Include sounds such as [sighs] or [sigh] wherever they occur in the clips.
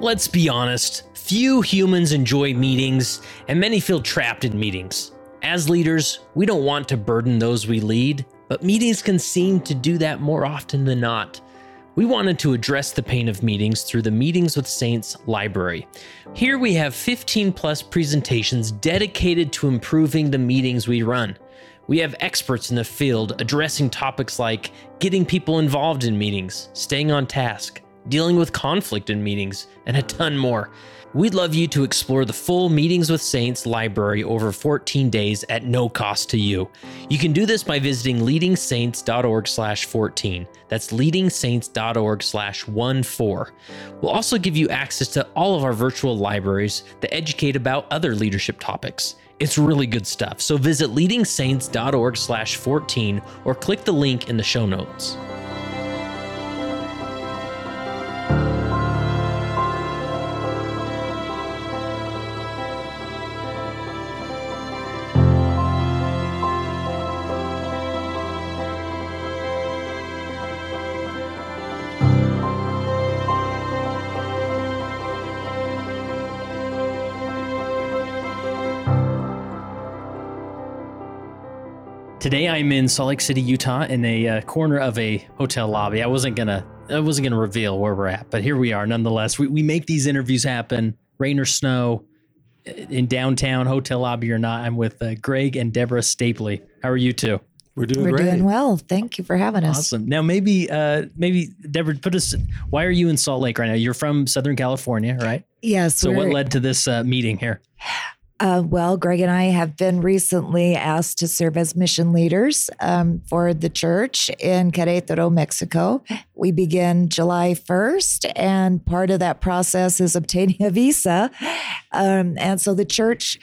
Let's be honest, few humans enjoy meetings, and many feel trapped in meetings. As leaders, we don't want to burden those we lead, but meetings can seem to do that more often than not. We wanted to address the pain of meetings through the Meetings with Saints library. Here we have 15 plus presentations dedicated to improving the meetings we run. We have experts in the field addressing topics like getting people involved in meetings, staying on task, dealing with conflict in meetings, and a ton more. We'd love you to explore the full Meetings with Saints library over 14 days at no cost to you. You can do this by visiting leadingsaints.org slash 14. That's leadingsaints.org slash 14. We'll also give you access to all of our virtual libraries that educate about other leadership topics. It's really good stuff. So visit leadingsaints.org slash 14 or click the link in the show notes. Today I'm in Salt Lake City, Utah, in a uh, corner of a hotel lobby. I wasn't gonna, I wasn't gonna reveal where we're at, but here we are. Nonetheless, we, we make these interviews happen, rain or snow, in downtown, hotel lobby or not. I'm with uh, Greg and Deborah Stapley. How are you two? We're doing We're great. doing well. Thank you for having us. Awesome. Now, maybe, uh, maybe Deborah, put us. Why are you in Salt Lake right now? You're from Southern California, right? Yes. So, what led to this uh, meeting here? [sighs] Uh, well, Greg and I have been recently asked to serve as mission leaders um, for the church in Querétaro, Mexico. We begin July 1st, and part of that process is obtaining a visa. Um, and so the church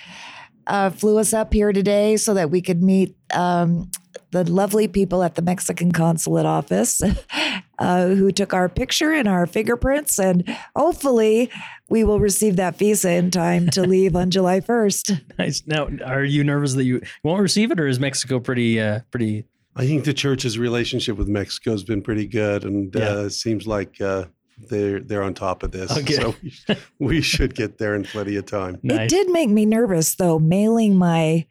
uh, flew us up here today so that we could meet um, the lovely people at the Mexican consulate office [laughs] uh, who took our picture and our fingerprints. And hopefully, we will receive that visa in time to [laughs] leave on July 1st. Nice. Now, are you nervous that you won't receive it, or is Mexico pretty, uh, pretty? I think the church's relationship with Mexico has been pretty good, and Yeah. uh, it seems like uh, they're they're on top of this. Okay. So we, we should get there in plenty of time. It did make me nervous, though, mailing my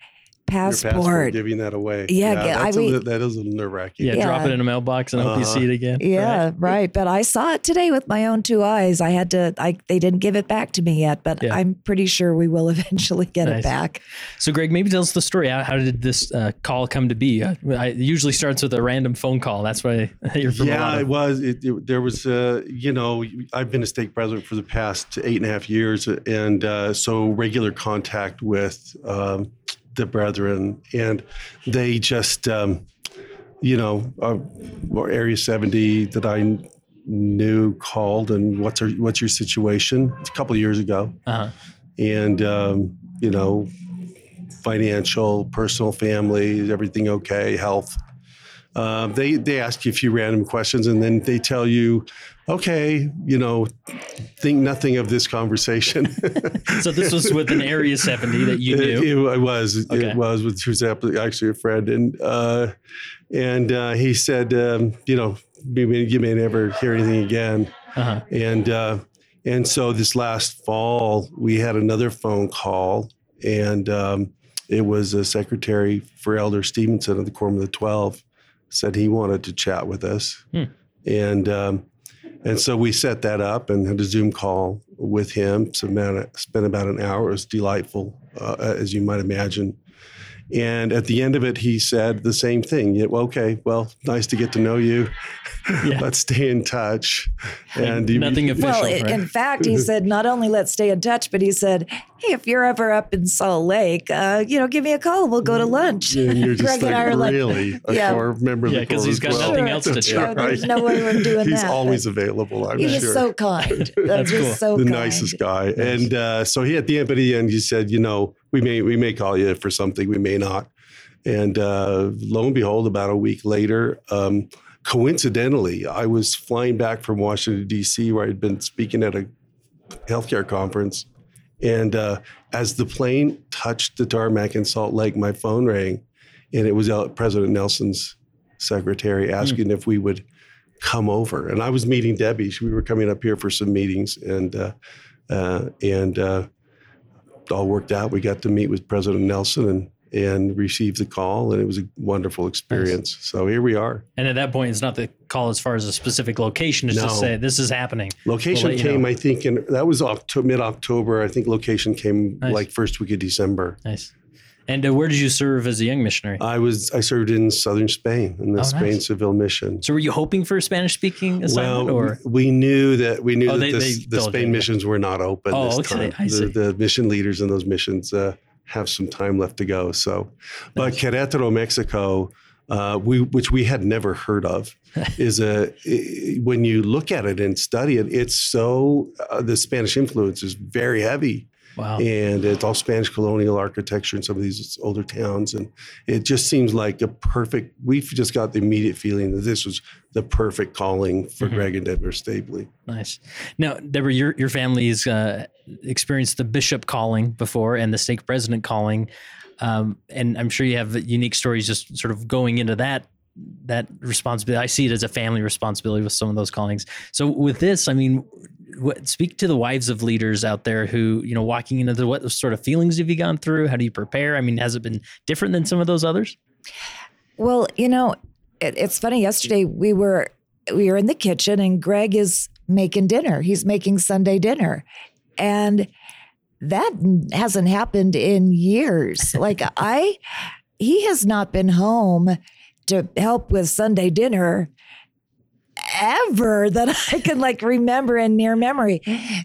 Your passport. giving that away. Yeah, get- that's a mean- li- that is a little nerve wracking. Yeah, Yeah. drop it in a mailbox and hope you Uh-huh. see it again. Yeah, Right? right. But I saw it today with my own two eyes. I had to. I they didn't give it back to me yet, but Yeah. I'm pretty sure we will [laughs] eventually get Nice. it back. So, Greg, maybe tell us the story. How, how did this uh, call come to be? Uh, I, it usually starts with a random phone call. That's why you're from Yeah, it was. It, it- there was, uh, you know, I've been a stake president for the past eight and a half years, and uh, so regular contact with um, the brethren, and they just, um, you know, uh, or Area 70 that I knew called, and what's our, what's your situation? It's a couple of years ago, Uh-huh. and um, you know, financial, personal, family, everything okay, health. Um, they they ask you a few random questions, and then they tell you, okay, you know, think nothing of this conversation. [laughs] So this was with an Area 70 that you knew. it, it was. Okay. It was with who's actually a friend, and uh, and uh, he said, um, you know, you may, you may never hear anything again. Uh-huh. And uh, and so this last fall, we had another phone call, and um, it was a secretary for Elder Stevenson of the Quorum of the Twelve said he wanted to chat with us, Hmm. and um, and so we set that up and had a Zoom call with him. So man, spent about an hour. It was delightful, uh, as you might imagine. And at the end of it, he said the same thing. Yeah, well, okay, well, nice to get to know you. [laughs] Yeah. Let's stay in touch. And you- Nothing official. Well, right? in fact, he said not only let's stay in touch, but he said, "Hey, if you're ever up in Salt Lake, uh, you know, give me a call. We'll go to lunch." And you're just Greg and like, I are like, really? A yeah. core member of Yeah, the 'cause Quorum he's of got the Twelve? nothing else to That's do. Yeah, there's no way we're doing He's that, always available, I'm He sure. was so kind. [laughs] That's just cool. so the kind. nicest guy. And uh, so he at the end, but the end, he said, you know, we may we may call you for something, we may not. And uh, lo and behold, about a week later, um, coincidentally, I was flying back from Washington D.C., where I'd been speaking at a healthcare conference. And uh, as the plane touched the tarmac in Salt Lake, my phone rang, and it was President Nelson's secretary asking if we would come over. And I was meeting Debbie. We were coming up here for some meetings, and uh, uh, and uh, all worked out. We got to meet with President Nelson and and received the call, and it was a wonderful experience. So here we are. And at that point, it's not the call as far as a specific location. It's No. just say this is happening. Location We'll came, know. I think, and that was mid October. I think location came Nice. like first week of December. Nice. And uh, where did you serve as a young missionary? I was I served in southern Spain in the Oh, Spain nice. Seville Mission. so were you hoping for a Spanish speaking assignment, Well, or we knew that we knew Oh, that they- this, they the Spain you. missions were not open Oh, this okay. time. I see. The, the mission leaders in those missions uh, have some time left to go. So, but Querétaro, Mexico, uh, we which we had never heard of, [laughs] is a when you look at it and study it, it's so uh, the Spanish influence is very heavy wow? and it's all Spanish colonial architecture in some of these older towns, and it just seems like a perfect. We've just got the immediate feeling that this was the perfect calling for Mhm. Greg and Deborah Stapley. Nice. Now, Deborah, your your family's uh, experienced the bishop calling before and the stake president calling, um, and I'm sure you have unique stories just sort of going into that that responsibility. I see it as a family responsibility with some of those callings. So with this, I mean, what, speak to the wives of leaders out there who you know walking into the what sort of feelings have you gone through? How do you prepare? I mean, has it been different than some of those others? Well, you know, it, it's funny. Yesterday we were we were in the kitchen and Greg is making dinner. He's making Sunday dinner, and that hasn't happened in years. Like I, he has not been home to help with Sunday dinner ever [laughs] that I can like remember in near memory.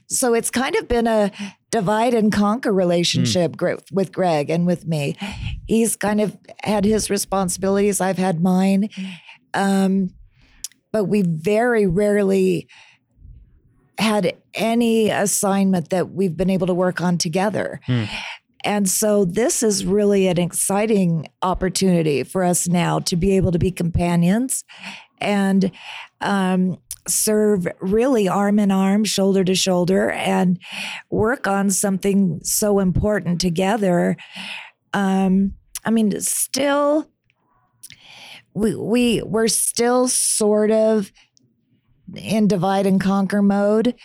So it's kind of been a divide and conquer relationship gr- with Greg and with me. He's kind of had his responsibilities, I've had mine. Um, but we very rarely had any assignment that we've been able to work on together. Hmm. And so this is really an exciting opportunity for us now to be able to be companions and um, serve really arm in arm, shoulder to shoulder, and work on something so important together. Um, I mean, still, we we we're still sort of in divide and conquer mode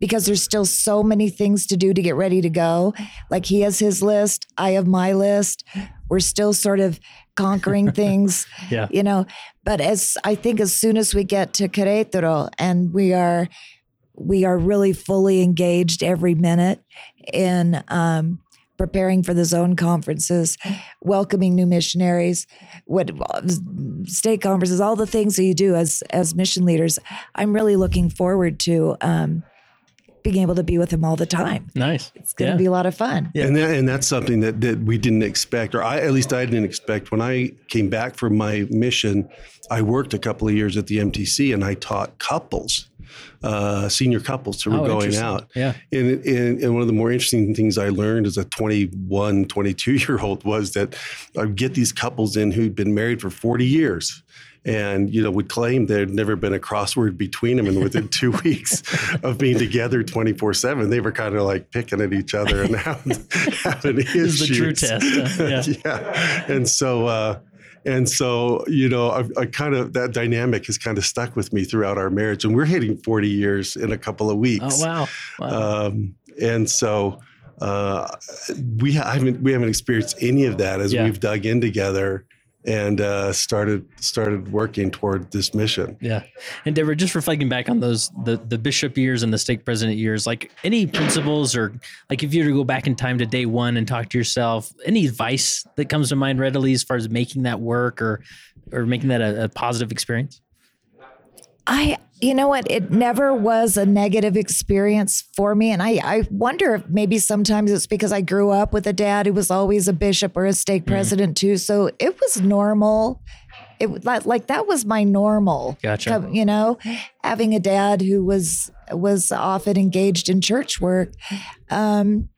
because there's still so many things to do to get ready to go. Like he has his list, I have my list. We're still sort of conquering [laughs] things, Yeah. you know. But as I think as soon as we get to Querétaro and we are we are really fully engaged every minute in um, preparing for the zone conferences, welcoming new missionaries, what stake conferences, all the things that you do as as mission leaders. I'm really looking forward to um, being able to be with him all the time. Nice. It's going to Yeah. be a lot of fun. Yeah. And that, and that's something that, that we didn't expect, or I at least I didn't expect. When I came back from my mission, I worked a couple of years at the MTC, and I taught couples, uh, senior couples who were Oh, going out. Yeah. And, and, and one of the more interesting things I learned as a 21, 22 year old was that I'd get these couples in who'd been married for 40 years and, you know, would claim there'd never been a crossword between them. And within two [laughs] weeks of being together 24 7, they were kind of like picking at each other and [laughs] having, having This issues. is the true test. uh, [laughs] yeah. yeah. And so, uh, and so, you know, I, I kind of that dynamic has kind of stuck with me throughout our marriage, and we're hitting forty years in a couple of weeks. Oh wow. Wow. Um, and so, uh, we ha- haven't we haven't experienced any of that as Yeah. we've dug in together and uh, started started working toward this mission. Yeah. And Deborah, just reflecting back on those the the bishop years and the stake president years, like any principles or like if you were to go back in time to day one and talk to yourself, any advice that comes to mind readily as far as making that work or or making that a, a positive experience? I, you know what? It never was a negative experience for me. And I, I wonder if maybe sometimes it's because I grew up with a dad who was always a bishop or a stake president too. So it was normal. It like, like that was my normal. Gotcha. You know, having a dad who was was often engaged in church work. Um,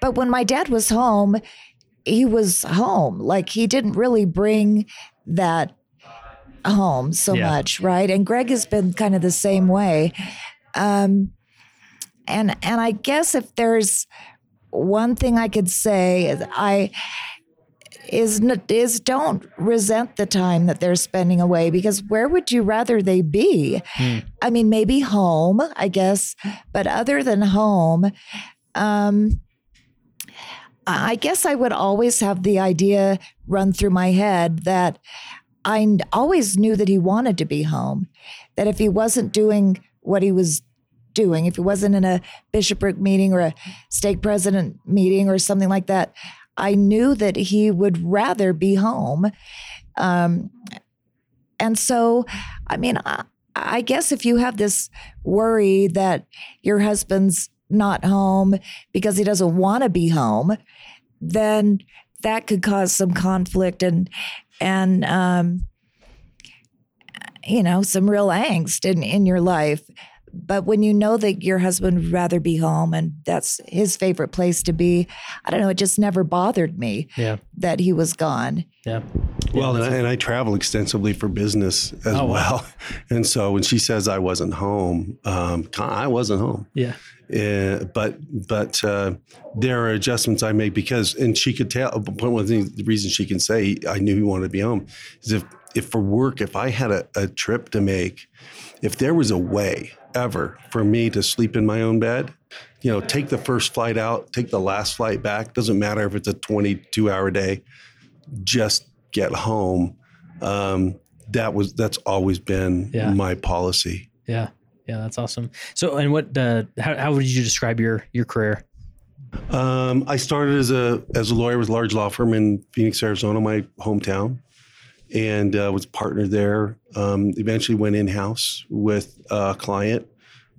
but when my dad was home, he was home. Like he didn't really bring that home so Yeah. much, right? And Greg has been kind of the same way. Um, and and I guess if there's one thing I could say, I is is don't resent the time that they're spending away because where would you rather they be? I mean, maybe home, I guess, but other than home, um, I guess I would always have the idea run through my head that I always knew that he wanted to be home. That if he wasn't doing what he was doing, if he wasn't in a bishopric meeting or a stake president meeting or something like that, I knew that he would rather be home. Um, and so, I mean, I, I guess if you have this worry that your husband's not home because he doesn't want to be home, then that could cause some conflict and and um, you know some real angst in in your life. But when you know that your husband would rather be home and that's his favorite place to be, I don't know. It just never bothered me Yeah. that he was gone. Yeah. Well, and I, and I travel extensively for business as Oh, wow. well. [laughs] And so when she says I wasn't home, um, I wasn't home. Yeah. Uh, but but uh, there are adjustments I make because, and she could tell. One of the reasons she can say I knew he wanted to be home is if if for work, if I had a, a trip to make, if there was a way ever for me to sleep in my own bed, you know, take the first flight out, take the last flight back. Doesn't matter if it's a 22 hour day. Just get home. Um, that was that's always been Yeah. my policy. Yeah. Yeah. That's awesome. So, and what, uh, how, how would you describe your, your career? Um, I started as a as a lawyer with a large law firm in Phoenix, Arizona, my hometown, and uh, was a partner there. Um, eventually went in house with a client,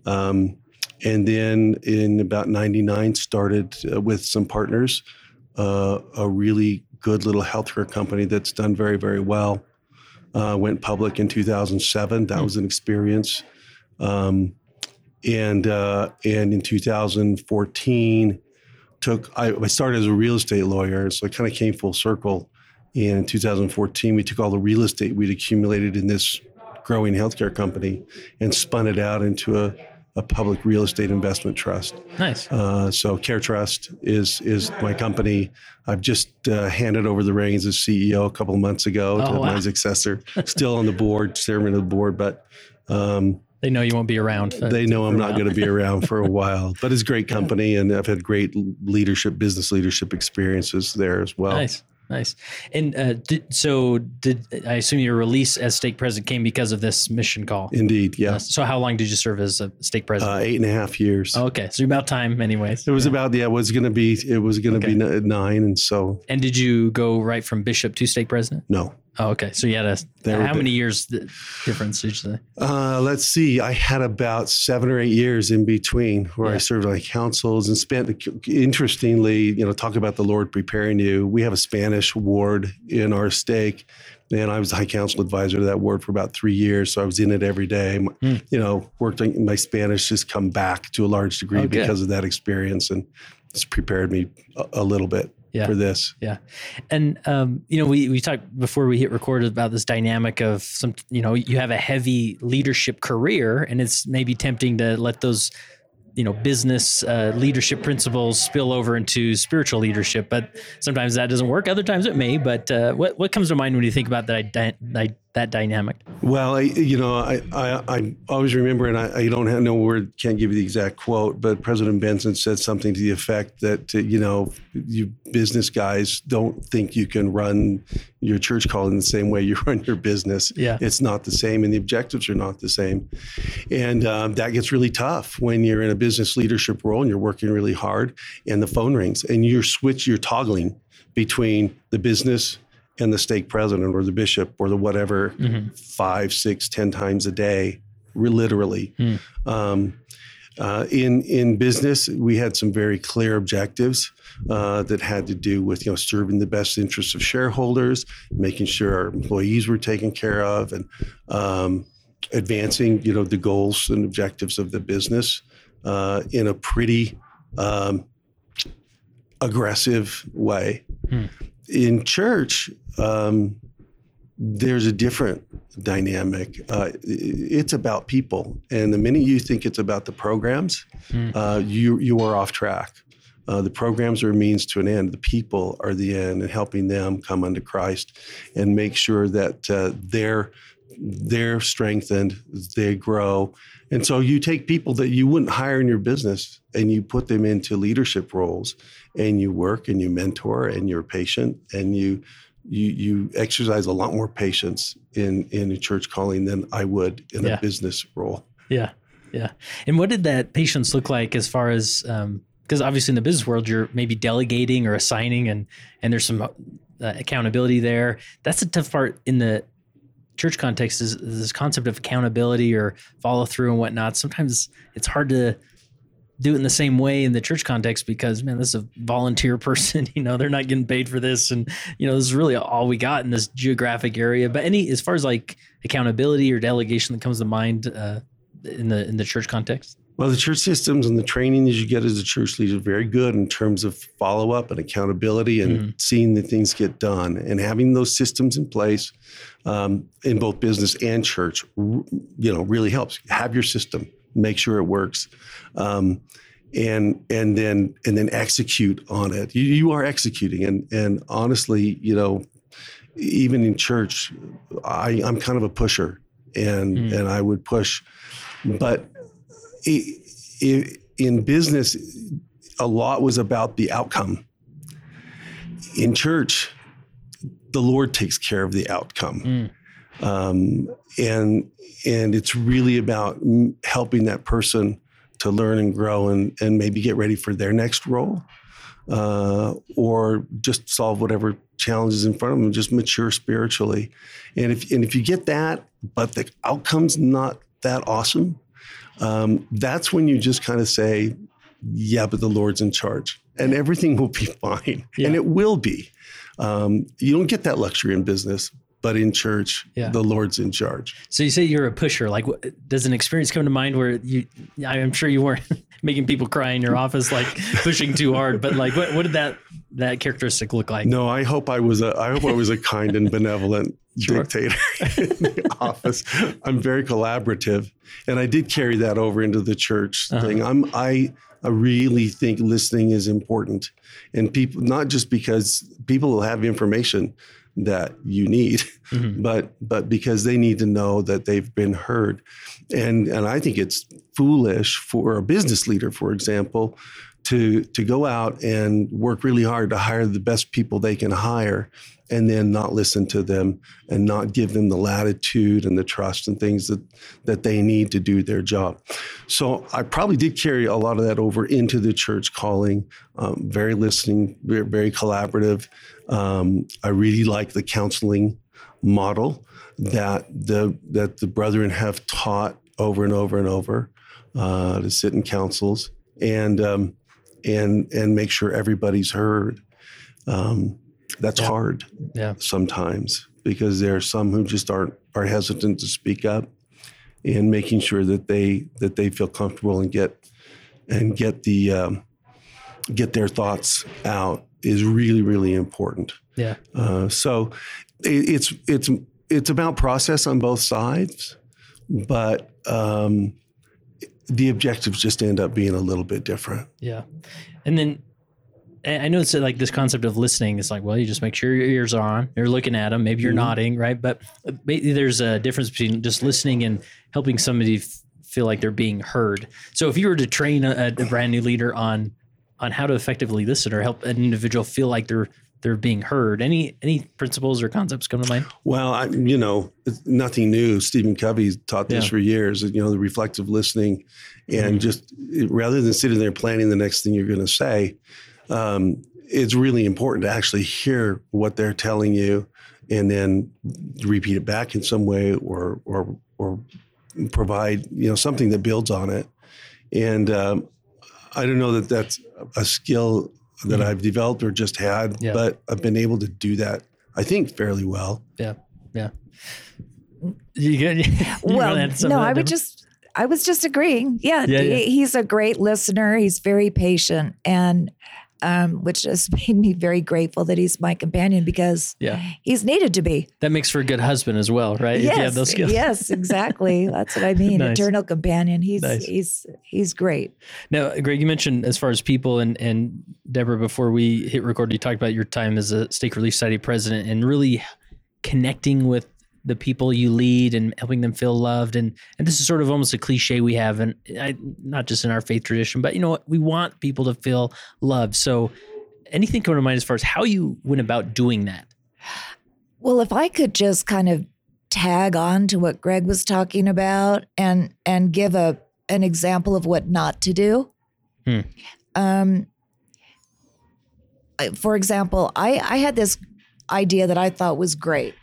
um, and then in about '99 started uh, with some partners uh, a really good little healthcare company that's done very very well. Uh, went public in 2007. That was an experience. Um, and uh, and in 2014 took I, I started as a real estate lawyer so i kind of came full circle and in 2014 we took all the real estate we'd accumulated in this growing healthcare company and spun it out into a, a public real estate investment trust Nice. uh, so CareTrust is is my company i've just uh, handed over the reins as ceo a couple of months ago Oh, to wow. my successor still on the board chairman of the board but um, They know you won't be around. uh, they know I'm not going to be [laughs] around for a while, but it's great [laughs] company, and I've had great leadership, business leadership experiences there as well. Nice, nice. And uh, did, so, did I assume your release as stake president came because of this mission call? Indeed, yeah. Uh, so, how long did you serve as a stake president? Uh, eight and a half years. Oh, okay, so you're about time, anyways. It was about yeah. It was going to be it was going to Okay. be nine, and so And did you go right from bishop to stake president? no. Oh, okay. So you had a how many years difference did you say? Uh, let's see. I had about seven or eight years in between where Yeah. I served on councils and spent. Interestingly, you know, talk about the Lord preparing you. We have a Spanish ward in our stake, and I was the high council advisor to that ward for about three years. So I was in it every day. M- Hmm. You know, worked on my Spanish has come back to a large degree Oh, good. because of that experience, and it's prepared me a, a little bit Yeah. for this. Yeah. And um, you know, we we talked before we hit record about this dynamic of some. You know, you have a heavy leadership career, and it's maybe tempting to let those, you know, business uh, leadership principles spill over into spiritual leadership. But sometimes that doesn't work. Other times it may. But uh, what what comes to mind when you think about that dy- that dynamic? Well, I, you know, I, I, I always remember, and I, I don't have no word, can't give you the exact quote, but President Benson said something to the effect that, uh, you know, you business guys don't think you can run your church call in the same way you [laughs] run your business. Yeah. It's not the same, and the objectives are not the same. And um, that gets really tough when you're in a business leadership role and you're working really hard, and the phone rings, and you're switch, you're toggling between the business and the stake president or the bishop or the whatever five, six, ten times a day, literally. Hmm. Um, uh, in in business, we had some very clear objectives uh, that had to do with you know serving the best interests of shareholders, making sure our employees were taken care of, and um, advancing you know the goals and objectives of the business uh, in a pretty um, aggressive way. Hmm. In church, um, there's a different dynamic. Uh, it's about people, and the minute you think it's about the programs, Hmm. uh, you you are off track. Uh, the programs are a means to an end. The people are the end, and helping them come unto Christ and make sure that uh, they're they're strengthened, they grow. And so you take people that you wouldn't hire in your business and you put them into leadership roles and you work and you mentor and you're patient and you you you exercise a lot more patience in in a church calling than I would in Yeah. a business role. Yeah, yeah. And what did that patience look like as far as because obviously in the business world you're maybe delegating or assigning and and there's some uh, accountability there. That's the tough part in the church context is, is this concept of accountability or follow through and whatnot. Sometimes it's hard to do it in the same way in the church context because man, this is a volunteer [laughs] person. You know, they're not getting paid for this, and you know, this is really all we got in this geographic area. But any as far as like accountability or delegation that comes to mind uh, in the in the church context. Well, the church systems and the training that you get as a church leader is very good in terms of follow up and accountability and Mhm. seeing that things get done and having those systems in place um, in both business and church. You know, really helps. Have your system, make sure it works, um, and and then and then execute on it. You, you are executing, and and honestly, you know, even in church, I, I'm kind of a pusher, and Mm. and I would push, but i- i- in business, a lot was about the outcome. In church, the Lord takes care of the outcome, Mm. um, and and it's really about helping that person to learn and grow and and maybe get ready for their next role, uh, or just solve whatever challenges in front of them. Just mature spiritually, and if and if you get that, but the outcome's not that awesome, um, that's when you just kind of say, yeah, but the Lord's in charge and everything will be [laughs] fine. Yeah. And it will be. Um, you don't get that luxury in business, but in church, Yeah. the Lord's in charge. So you say you're a pusher. Like, does an experience come to mind where you? I'm sure you weren't [laughs] making people cry in your office, like pushing too hard. But like, what, what did that that characteristic look like? No, I hope I was a I hope I was a kind and benevolent Sure. dictator [laughs] in the office. I'm very collaborative, and I did carry that over into the church Uh-huh. thing. I'm I I really think listening is important, and people not just because people will have information that you need, Mhm. but but because they need to know that they've been heard, and and I think it's foolish for a business leader, for example, to to go out and work really hard to hire the best people they can hire and then not listen to them and not give them the latitude and the trust and things that that they need to do their job. So I probably did carry a lot of that over into the church calling. Um, very listening, very, very collaborative. Um, I really like the counseling model that the that the brethren have taught over and over and over uh, to sit in councils and um, and and make sure everybody's heard. Um, that's Yeah. hard Yeah. sometimes because there are some who just aren't are hesitant to speak up and making sure that they that they feel comfortable and get and get the um, get their thoughts out is really really important. Yeah. Uh, so it, it's it's it's about process on both sides, but um, the objectives just end up being a little bit different. Yeah. And then I know it's like this concept of listening. It's like, well, you just make sure your ears are on. You're looking at them. Maybe you're Mhm. nodding, right? But maybe there's a difference between just listening and helping somebody f- feel like they're being heard. So if you were to train a, a brand new leader on on how to effectively listen or help an individual feel like they're they're being heard, any any principles or concepts come to mind? Well, I, you know, it's nothing new. Stephen Covey taught this Yeah. for years. You know, the reflective listening, and Mhm. just rather than sitting there planning the next thing you're going to say, um, it's really important to actually hear what they're telling you, and then repeat it back in some way, or or or provide you know something that builds on it. And um, I don't know that that's a skill that Mhm. I've developed or just had, Yeah. but I've been able to do that. I think fairly well. You good? [laughs] You well, wanna add something no, to that, I would Deborah? just, I was just agreeing. Yeah, Yeah, yeah. he's a great listener. He's very patient, and um, which has [laughs] made me very grateful that he's my companion because Yeah. he's needed to be. That makes for a good husband as well, right? If you have Yes, those skills. yes, exactly. [laughs] That's what I mean. Nice. Eternal companion. He's Nice. he's he's great. Now, Greg, you mentioned as far as people and and Deborah before we hit record, you talked about your time as a Stake Relief Society president and really connecting with the people you lead and helping them feel loved. And and this is sort of almost a cliche we have, and I, not just in our faith tradition, but you know what, we want people to feel loved. So, anything come to mind as far as how you went about doing that? Well, if I could just kind of tag on to what Greg was talking about and and give a an example of what not to do. Hmm. Um, for example, I I had this idea that I thought was great.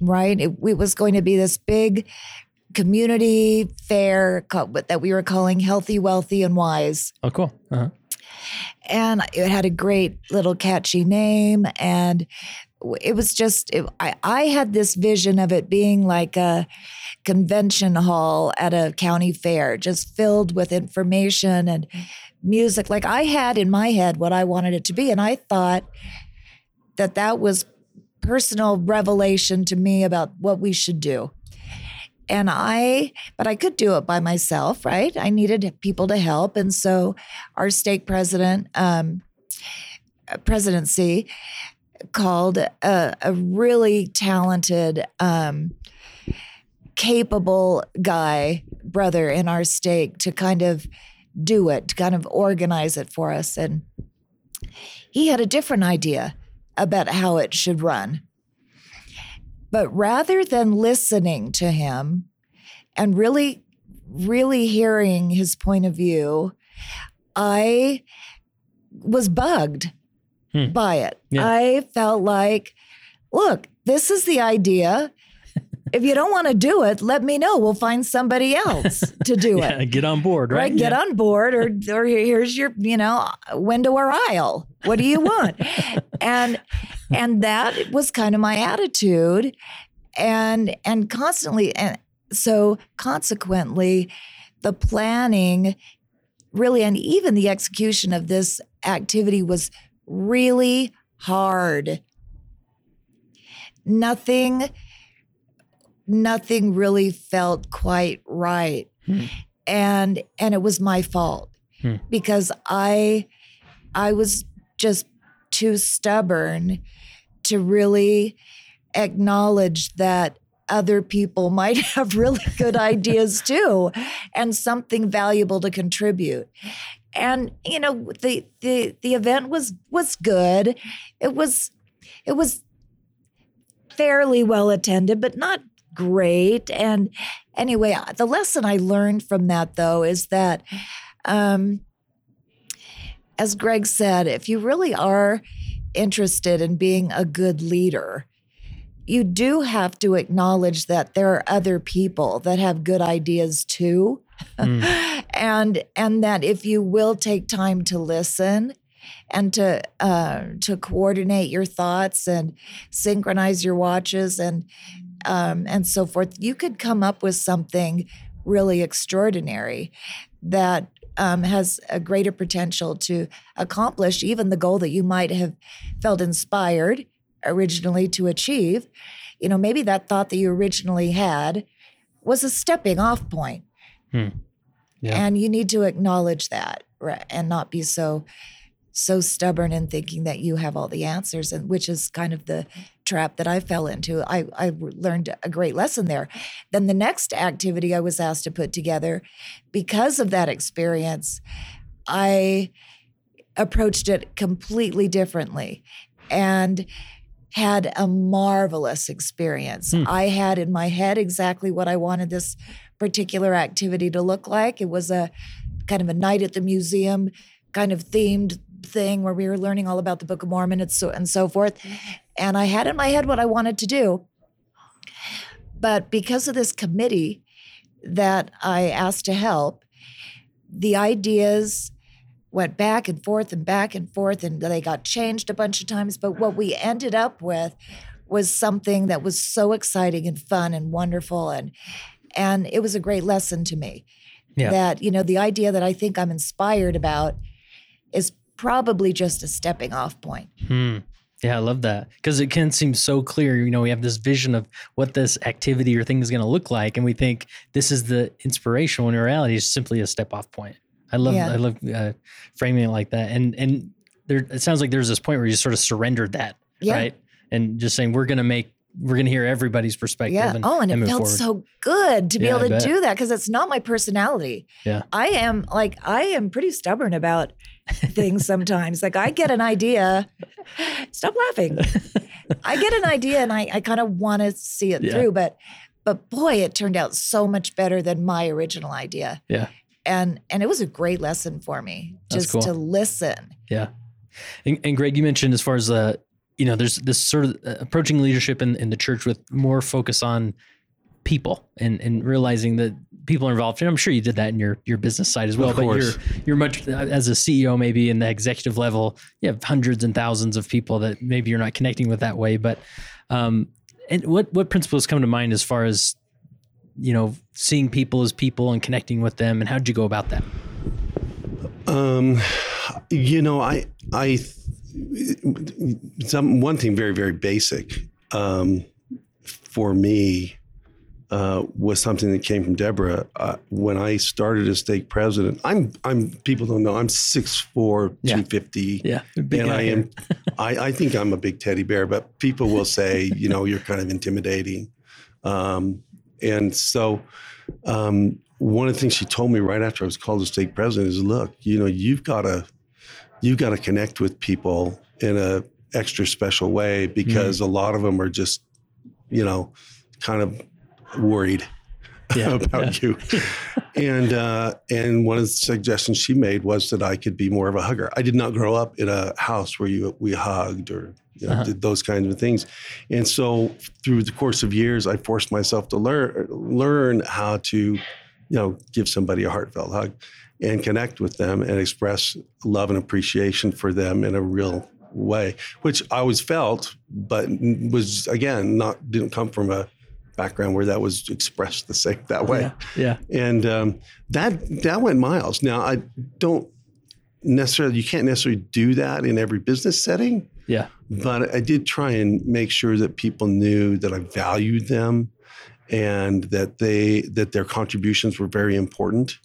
Right, it, it was going to be this big community fair that we were calling "Healthy, Wealthy, and Wise." Oh, cool. Uh-huh. and it had a great little catchy name and it was just it, I, I had this vision of it being like a convention hall at a county fair just filled with information and music like i had in my head what i wanted it to be and i thought that that was personal revelation to me about what we should do and I, but I could do it by myself, right? I needed people to help. And so our stake president, um, uh, presidency called a, a really talented, um, capable guy, brother in our stake to kind of do it, to kind of organize it for us. And he had a different idea about how it should run. But rather than listening to him and really, really hearing his point of view, I was bugged Hmm. by it. Yeah. I felt like, look, this is the idea. If you don't want to do it, let me know. We'll find somebody else to do [laughs] Yeah, it. get on board, right? Right, get Yeah. on board, or or here's your, you know, window or aisle. What do you want? [laughs] and and that was kind of my attitude, and and constantly, and so consequently, the planning, really, and even the execution of this activity was really hard. Nothing, nothing really felt quite right Hmm. and and it was my fault Hmm. because i i was just too stubborn to really acknowledge that other people [laughs] might have really good [laughs] ideas too and something valuable to contribute and you know the the the event was was good it was it was fairly well attended but not great and anyway the lesson i learned from that though is that um as greg said if you really are interested in being a good leader you do have to acknowledge that there are other people that have good ideas too Mm. [laughs] and and that if you will take time to listen and to uh, to coordinate your thoughts and synchronize your watches and um, and so forth, you could come up with something really extraordinary that um, has a greater potential to accomplish even the goal that you might have felt inspired originally to achieve. You know, maybe that thought that you originally had was a stepping off point. Yeah. And you need to acknowledge that right, and not be so so stubborn in thinking that you have all the answers and which is kind of the trap that I fell into. I I learned a great lesson there. Then the next activity I was asked to put together because of that experience, I approached it completely differently and had a marvelous experience. Hmm. I had in my head exactly what I wanted this particular activity to look like. It was a kind of a night at the museum kind of themed thing where we were learning all about the Book of Mormon and so and so forth. And I had in my head what I wanted to do. But because of this committee that I asked to help, the ideas went back and forth and back and forth and they got changed a bunch of times. But what we ended up with was something that was so exciting and fun and wonderful and and it was a great lesson to me Yeah. that you know the idea that I think I'm inspired about is probably just a stepping off point. Hmm. Yeah, I love that because it can seem so clear. You know, we have this vision of what this activity or thing is going to look like, and we think this is the inspiration. When in reality, it's simply a step off point. I love, Yeah. I love uh, framing it like that. And and there, it sounds like there's this point where you sort of surrendered that, Yeah. right? And just saying we're going to make, we're going to hear everybody's perspective. Yeah. And, oh, and it felt forward. so good to be Yeah, able to do that because it's not my personality. Yeah. I am like, I am pretty stubborn about things sometimes. like, I get an idea. Stop laughing. I get an idea and I, I kind of want to see it Yeah. through, but but boy, it turned out so much better than my original idea. Yeah. And and it was a great lesson for me That's just cool. to listen. Yeah. And, and Greg, you mentioned as far as the, you know, there's this sort of uh, approaching leadership in, in the church with more focus on people and, and realizing that people are involved. And I'm sure you did that in your, your business side as well, Of but you're, you're much as a CEO, maybe in the executive level, you have hundreds and thousands of people that maybe you're not connecting with that way. But, um, and what, what principles come to mind as far as, you know, seeing people as people and connecting with them and how'd you go about that? Um, you know, I, I, some one thing very very basic um, for me uh, was something that came from Deborah uh, when I started as stake president. I'm I'm people don't know I'm six four Yeah. two fifty. Yeah. big and I here. am, [laughs] I, I think I'm a big teddy bear, but people will say, you know, you're kind of intimidating. Um, and so, um, one of the things she told me right after I was called a stake president is, look, you know, you've got to, you've got to connect with people in a extra special way because a lot of them are just, you know, kind of worried [laughs] Yeah, about you. and uh, and one of the suggestions she made was that I could be more of a hugger. I did not grow up in a house where you we hugged or you know, Uh-huh. did those kinds of things. And so through the course of years, I forced myself to learn learn how to, you know, give somebody a heartfelt hug and connect with them and express love and appreciation for them in a real way, which I always felt, but was again not didn't come from a background where that was expressed the same that way Yeah. Yeah. and um, that that went miles. Now I don't necessarily you can't necessarily do that in every business setting, Yeah. but I did try and make sure that people knew that I valued them and that they that their contributions were very important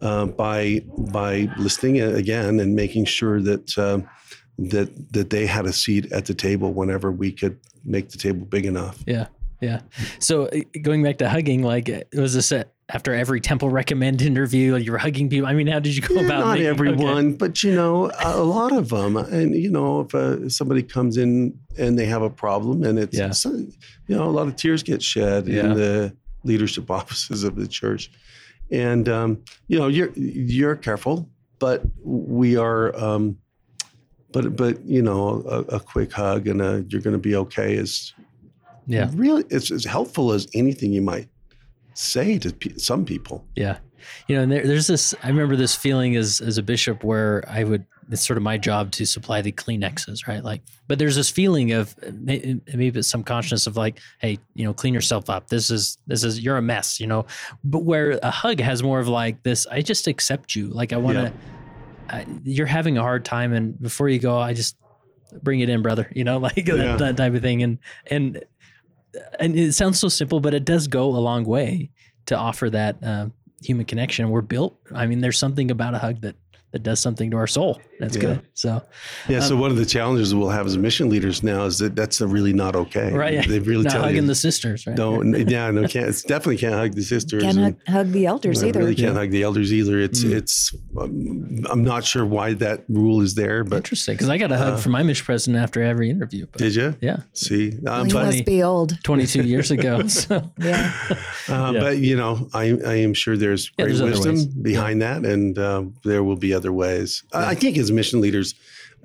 uh, by by listening again and making sure that. um that that they had a seat at the table whenever we could make the table big enough. Yeah. Yeah. So uh, going back to hugging, like, uh, was this a, after every temple recommend interview? Like you were hugging people. I mean, how did you go Yeah, about? not making- everyone, okay. but you know, a a lot of them. And you know, if uh, somebody comes in and they have a problem, and it's Yeah. you know, a lot of tears get shed Yeah. in the leadership [laughs] offices of the church, and um, you know, you're you're careful, but we are. Um, but but you know, a, a quick hug and a you're going to be okay is Yeah. really it's as helpful as anything you might say to pe- some people. Yeah. You know, and there, there's this, I remember this feeling as, as a bishop where I would, it's sort of my job to supply the Kleenexes, right? Like, but there's this feeling of maybe it's some consciousness of like, hey, you know, clean yourself up. This is, this is, you're a mess, you know, but where a hug has more of like this, I just accept you. Like, I want to, Yeah. You're having a hard time. And before you go, I just bring it in, brother, you know, [laughs] like Yeah. that, that type of thing. And, and, and it sounds so simple, but it does go a long way to offer that uh, human connection. We're built. I mean, there's something about a hug that that does something to our soul. That's Yeah. good. So Yeah. Um, so one of the challenges we'll have as mission leaders now is that that's really not okay. right, yeah. They really not tell hugging you. the sisters, right? don't. Yeah. No. Can't. It's definitely can't hug the sisters. Can't and hug, hug the elders I either. really can't Yeah. hug the elders either. It's. Mm. It's. Um, I'm not sure why that rule is there, but Interesting, because I got a hug Uh, from my mission president after every interview. But did you yeah, see? Well, Um, you but must be old. 22 [laughs] years ago. [laughs] So Yeah. Uh, Yeah. But you know, I, I am sure there's Yeah, great there's wisdom ways. behind that, and uh, there will be other ways. I, I think as mission leaders,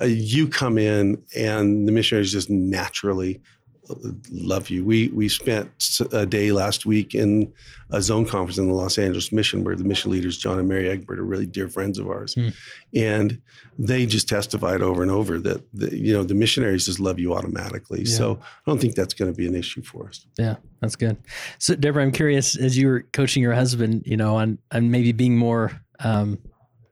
uh, you come in, and the missionaries just naturally uh, love you. We we spent a day last week in a zone conference in the Los Angeles Mission, where the mission leaders John and Mary Egbert are really dear friends of ours, Hmm. and they just testified over and over that the, you know the missionaries just love you automatically. Yeah. So I don't think that's going to be an issue for us. yeah, that's good. So Deborah, I'm curious as you were coaching your husband, you know, on on maybe being more um,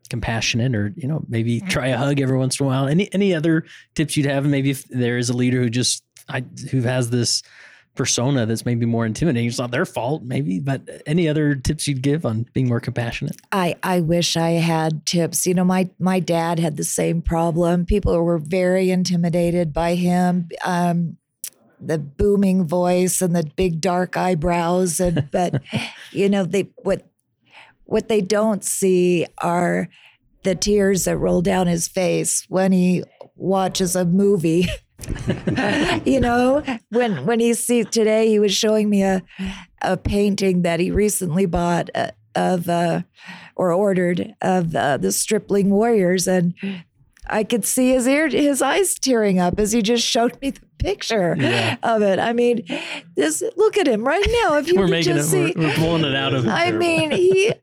compassionate or you know maybe try a hug every once in a while any any other tips you'd have maybe if there is a leader who just I, who has this persona that's maybe more intimidating it's not their fault maybe but any other tips you'd give on being more compassionate I, I wish I had tips. You know, my my dad had the same problem. People were very intimidated by him. Um, the booming voice and the big dark eyebrows and but [laughs] you know they what what they don't see are the tears that roll down his face when he watches a movie. [laughs] You know when when he see today he was showing me a a painting that he recently bought uh, of uh, or ordered of uh, the stripling warriors and I could see his ear, his eyes tearing up as he just showed me the picture Yeah. of it. I mean, this look at him right now. If [laughs] you we're could making it just see, we're, we're pulling it out of it I mean, he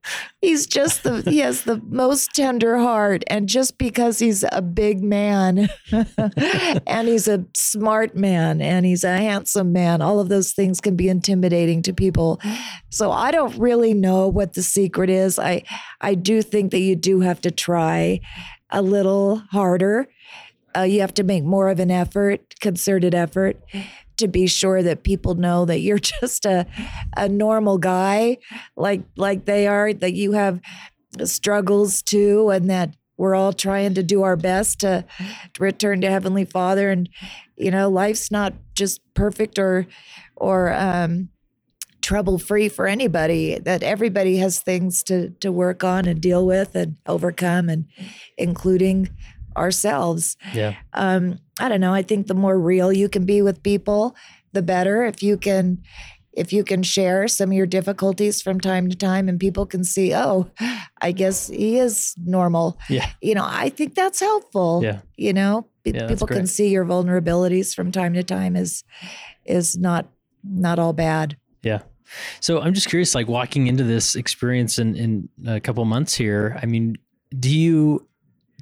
he's just the he has the most tender heart, and just because he's a big man, [laughs] and he's a smart man, and he's a handsome man, all of those things can be intimidating to people. So I don't really know what the secret is. I I do think that you do have to try a little harder. Uh, you have to make more of an effort, concerted effort, to be sure that people know that you're [laughs] just a a normal guy, like like they are, that you have struggles too, and that we're all trying to do our best to, to return to Heavenly Father. And you know, life's not just perfect or or um, trouble free for anybody. That everybody has things to to work on and deal with and overcome, and including ourselves yeah um, I don't know. I think the more real you can be with people, the better. If you can, if you can share some of your difficulties from time to time, and people can see, oh, I guess he is normal. yeah You know, I think that's helpful. yeah You know, Yeah, people can see your vulnerabilities from time to time is is not not all bad. Yeah. So I'm just curious, like walking into this experience in, in a couple months here, I mean, do you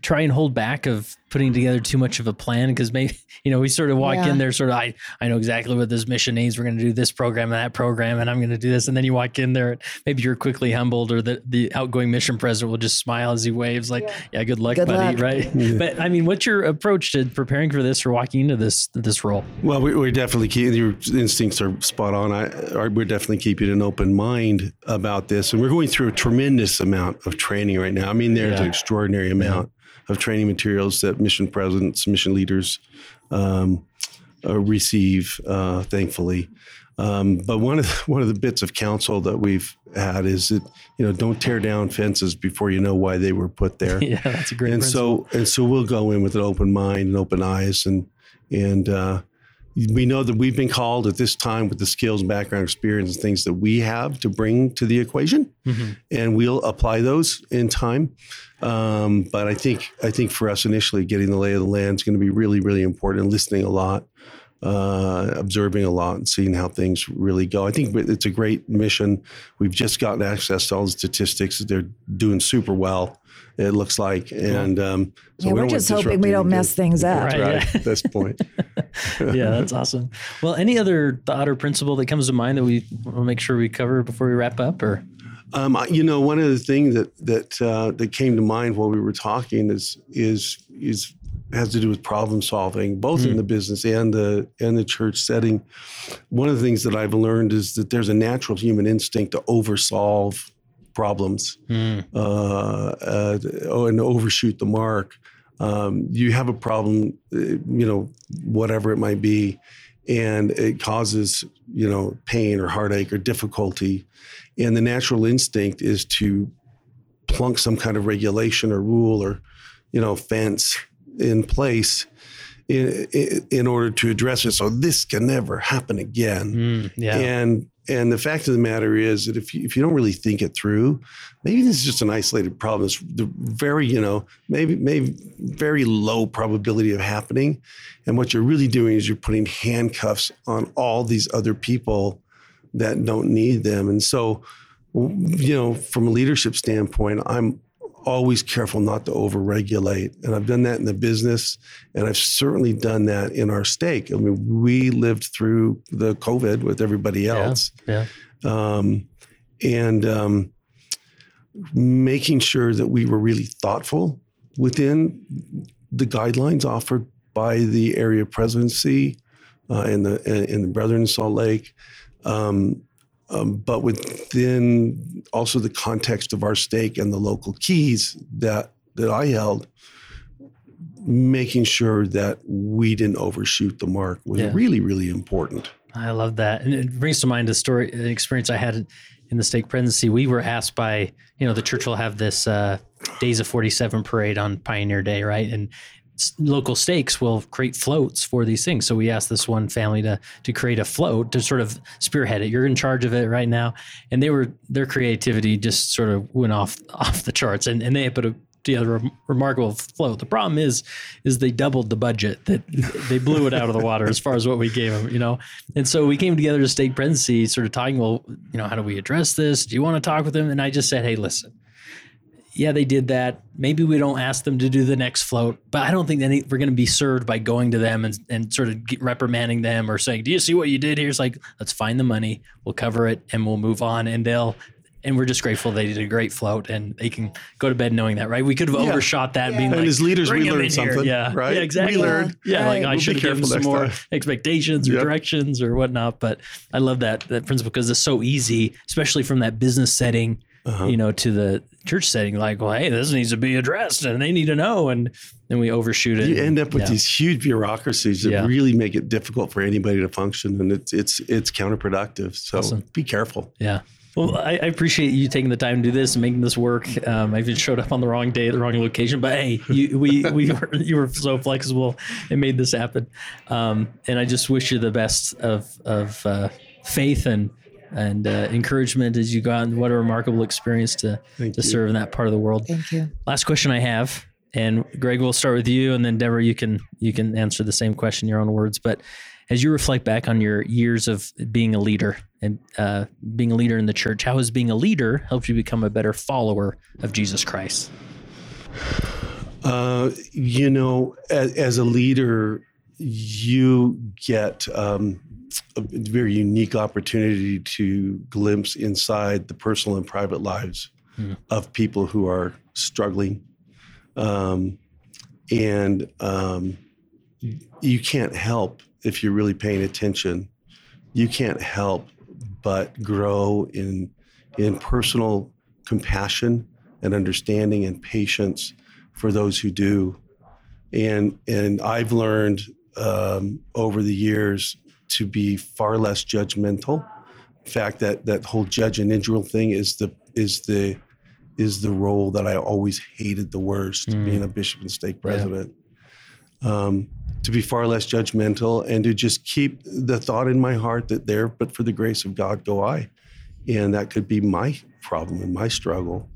try and hold back of putting together too much of a plan? Because maybe, [laughs] you know, we sort of walk Yeah. in there sort of, I, I know exactly what this mission needs. We're going to do this program and that program, and I'm going to do this. And then you walk in there, maybe you're quickly humbled or the, the outgoing mission president will just smile as he waves like, yeah, good luck, Good buddy. luck. Right. [laughs] But I mean, what's your approach to preparing for this or walking into this, this role? Well, we, we're definitely keep, your instincts are spot on. I, are, we're definitely keeping an open mind about this, and we're going through a tremendous amount of training right now. I mean, there's Yeah. an extraordinary amount of training materials that mission presidents, mission leaders um, uh, receive, uh, thankfully. Um, but one of the, [laughs] one of the bits of counsel that we've had is that you know don't tear down fences before you know why they were put there [laughs] Yeah, that's a great and principle. so and so we'll go in with an open mind and open eyes and and uh, we know that we've been called at this time with the skills background experience and things that we have to bring to the equation Mhm. and we'll apply those in time um, but i think i think for us initially getting the lay of the land is going to be really really important listening a lot uh, observing a lot and seeing how things really go. I think it's a great mission. We've just gotten access to all the statistics. They're doing super well. It looks like, and um, so yeah, we we're just hoping we don't mess things up. Right. Right yeah. at this point. [laughs] yeah, that's awesome. Well, any other thought or principle that comes to mind that we want to make sure we cover before we wrap up, or Um, you know, one of the things that that uh, that came to mind while we were talking is is is has to do with problem solving, both in the business and the and the church setting. One of the things that I've learned is that there's a natural human instinct to oversolve problems uh, uh, and overshoot the mark. Um, you have a problem, uh, you know, whatever it might be, and it causes, you know, pain or heartache or difficulty. And the natural instinct is to plunk some kind of regulation or rule or, you know, fence in place in, in, in order to address it. So this can never happen again. Mm, yeah, And and the fact of the matter is that if you, if you don't really think it through, maybe this is just an isolated problem. It's the very you know maybe maybe very low probability of happening, and what you're really doing is you're putting handcuffs on all these other people that don't need them. And so, you know, from a leadership standpoint, I'm always careful not to overregulate. And I've done that in the business, and I've certainly done that in our stake. I mean, we lived through the COVID with everybody else. yeah, Um, and um, making sure that we were really thoughtful within the guidelines offered by the area presidency uh, and the in the Brethren in Salt Lake, um, um, but within also the context of our stake and the local keys that that I held, making sure that we didn't overshoot the mark was Yeah. really really important. I love that, and it brings to mind a story, an experience I had in the stake presidency. We were asked by, you know, the church will have this uh, Days of Forty Seven parade on Pioneer Day, right? And local stakes will create floats for these things. So we asked this one family to to create a float to sort of spearhead it. You're in charge of it right now, and they were their creativity just sort of went off [laughs] off the charts, and and they put a together a remarkable float. The problem is, is they doubled the budget. That [laughs] they blew it out of the water as far as what we gave them, you know. And so we came together to stake presidency, sort of talking. Well, you know, how do we address this? Do you want to talk with them? And I just said, hey, listen. Yeah, they did that. Maybe we don't ask them to do the next float, but I don't think any, we're going to be served by going to them and, and sort of reprimanding them or saying, "Do you see what you did here?" It's like, let's find the money, we'll cover it, and we'll move on. And they'll and we're just grateful they did a great float and they can go to bed knowing that, right? We could have Yeah. overshot that, Yeah. being And like, as leaders, we learned something, yeah, right? Yeah, exactly. We learned. Yeah, like Right. I We'll should have given some more time. expectations or Yep. directions or whatnot. But I love that that principle because it's so easy, especially from that business setting, Uh-huh. you know, to the church setting. Like, well, hey, this needs to be addressed, and they need to know, and then we overshoot it. you end up with Yeah. these huge bureaucracies that Yeah. really make it difficult for anybody to function, and it's it's it's counterproductive. So Awesome. be careful. Yeah. Well, I, I appreciate you taking the time to do this and making this work. Um, I even showed up on the wrong day at the wrong location, but hey, you, we [laughs] we were you were so flexible and made this happen. Um, and I just wish you the best of of uh, faith and and uh, encouragement as you go out. And what a remarkable experience to Thank to you. serve in that part of the world. Thank you. Last question I have, and Greg, we'll start with you, and then Deborah, you can you can answer the same question in your own words. But as you reflect back on your years of being a leader and uh, being a leader in the church, how has being a leader helped you become a better follower of Jesus Christ? Uh, you know, as, as a leader, you get um, a very unique opportunity to glimpse inside the personal and private lives Hmm. of people who are struggling. Um, and um, you can't help if you're really paying attention. You can't help but grow in in personal compassion and understanding and patience for those who do. And and I've learned um, over the years to be far less judgmental. In fact, that that whole judge in Israel thing is the is the is the role that I always hated the worst, Mm. being a bishop and stake president. Um, to be far less judgmental and to just keep the thought in my heart that there, but for the grace of God, go I. And that could be my problem and my struggle.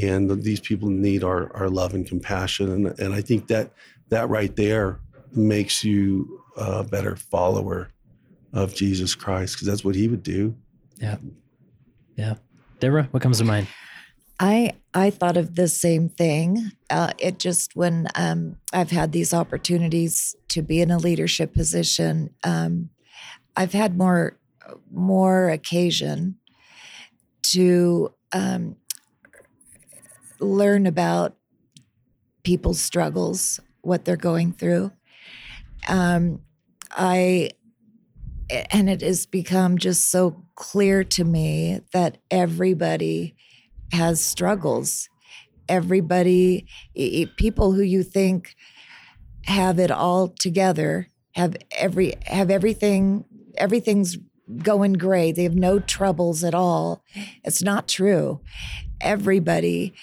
And these people need our, our love and compassion. And, and I think that that right there makes you a better follower of Jesus Christ because that's what he would do. Yeah. Yeah. Deborah, what comes to mind? I I thought of the same thing. Uh, it just when um, I've had these opportunities to be in a leadership position, um, I've had more more occasion to um, learn about people's struggles, what they're going through. Um, I and it has become just so clear to me that everybody has struggles. Everybody, people who you think have it all together, have every have everything. Everything's going great. They have no troubles at all. It's not true. Everybody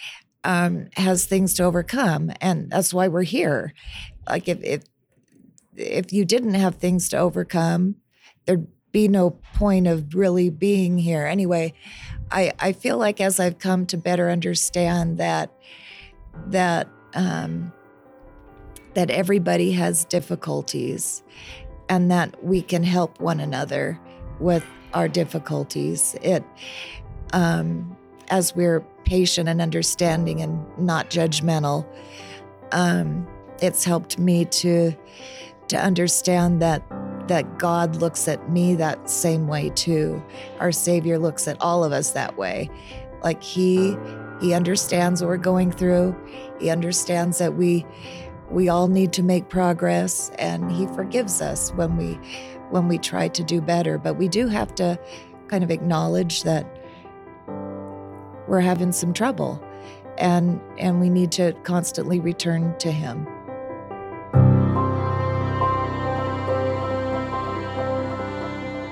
um, has things to overcome, and that's why we're here. Like if if if you didn't have things to overcome, there'd be no point of really being here. Anyway, I, I feel like as I've come to better understand that that um, that everybody has difficulties and that we can help one another with our difficulties. It um, as we're patient and understanding and not judgmental, um, it's helped me to to understand that that God looks at me that same way too. Our Savior looks at all of us that way. Like he He understands what we're going through. He understands that we we all need to make progress and he forgives us when we when we try to do better, but we do have to kind of acknowledge that we're having some trouble and and we need to constantly return to him.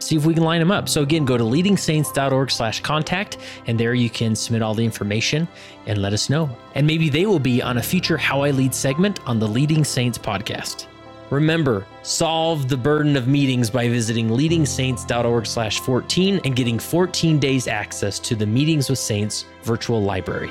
see if we can line them up. So again, go to leadingsaints.org slash contact, and there you can submit all the information and let us know. And maybe they will be on a future How I Lead segment on the Leading Saints podcast. Remember, solve the burden of meetings by visiting leadingsaints.org slash 14 and getting 14 days access to the Meetings with Saints virtual library.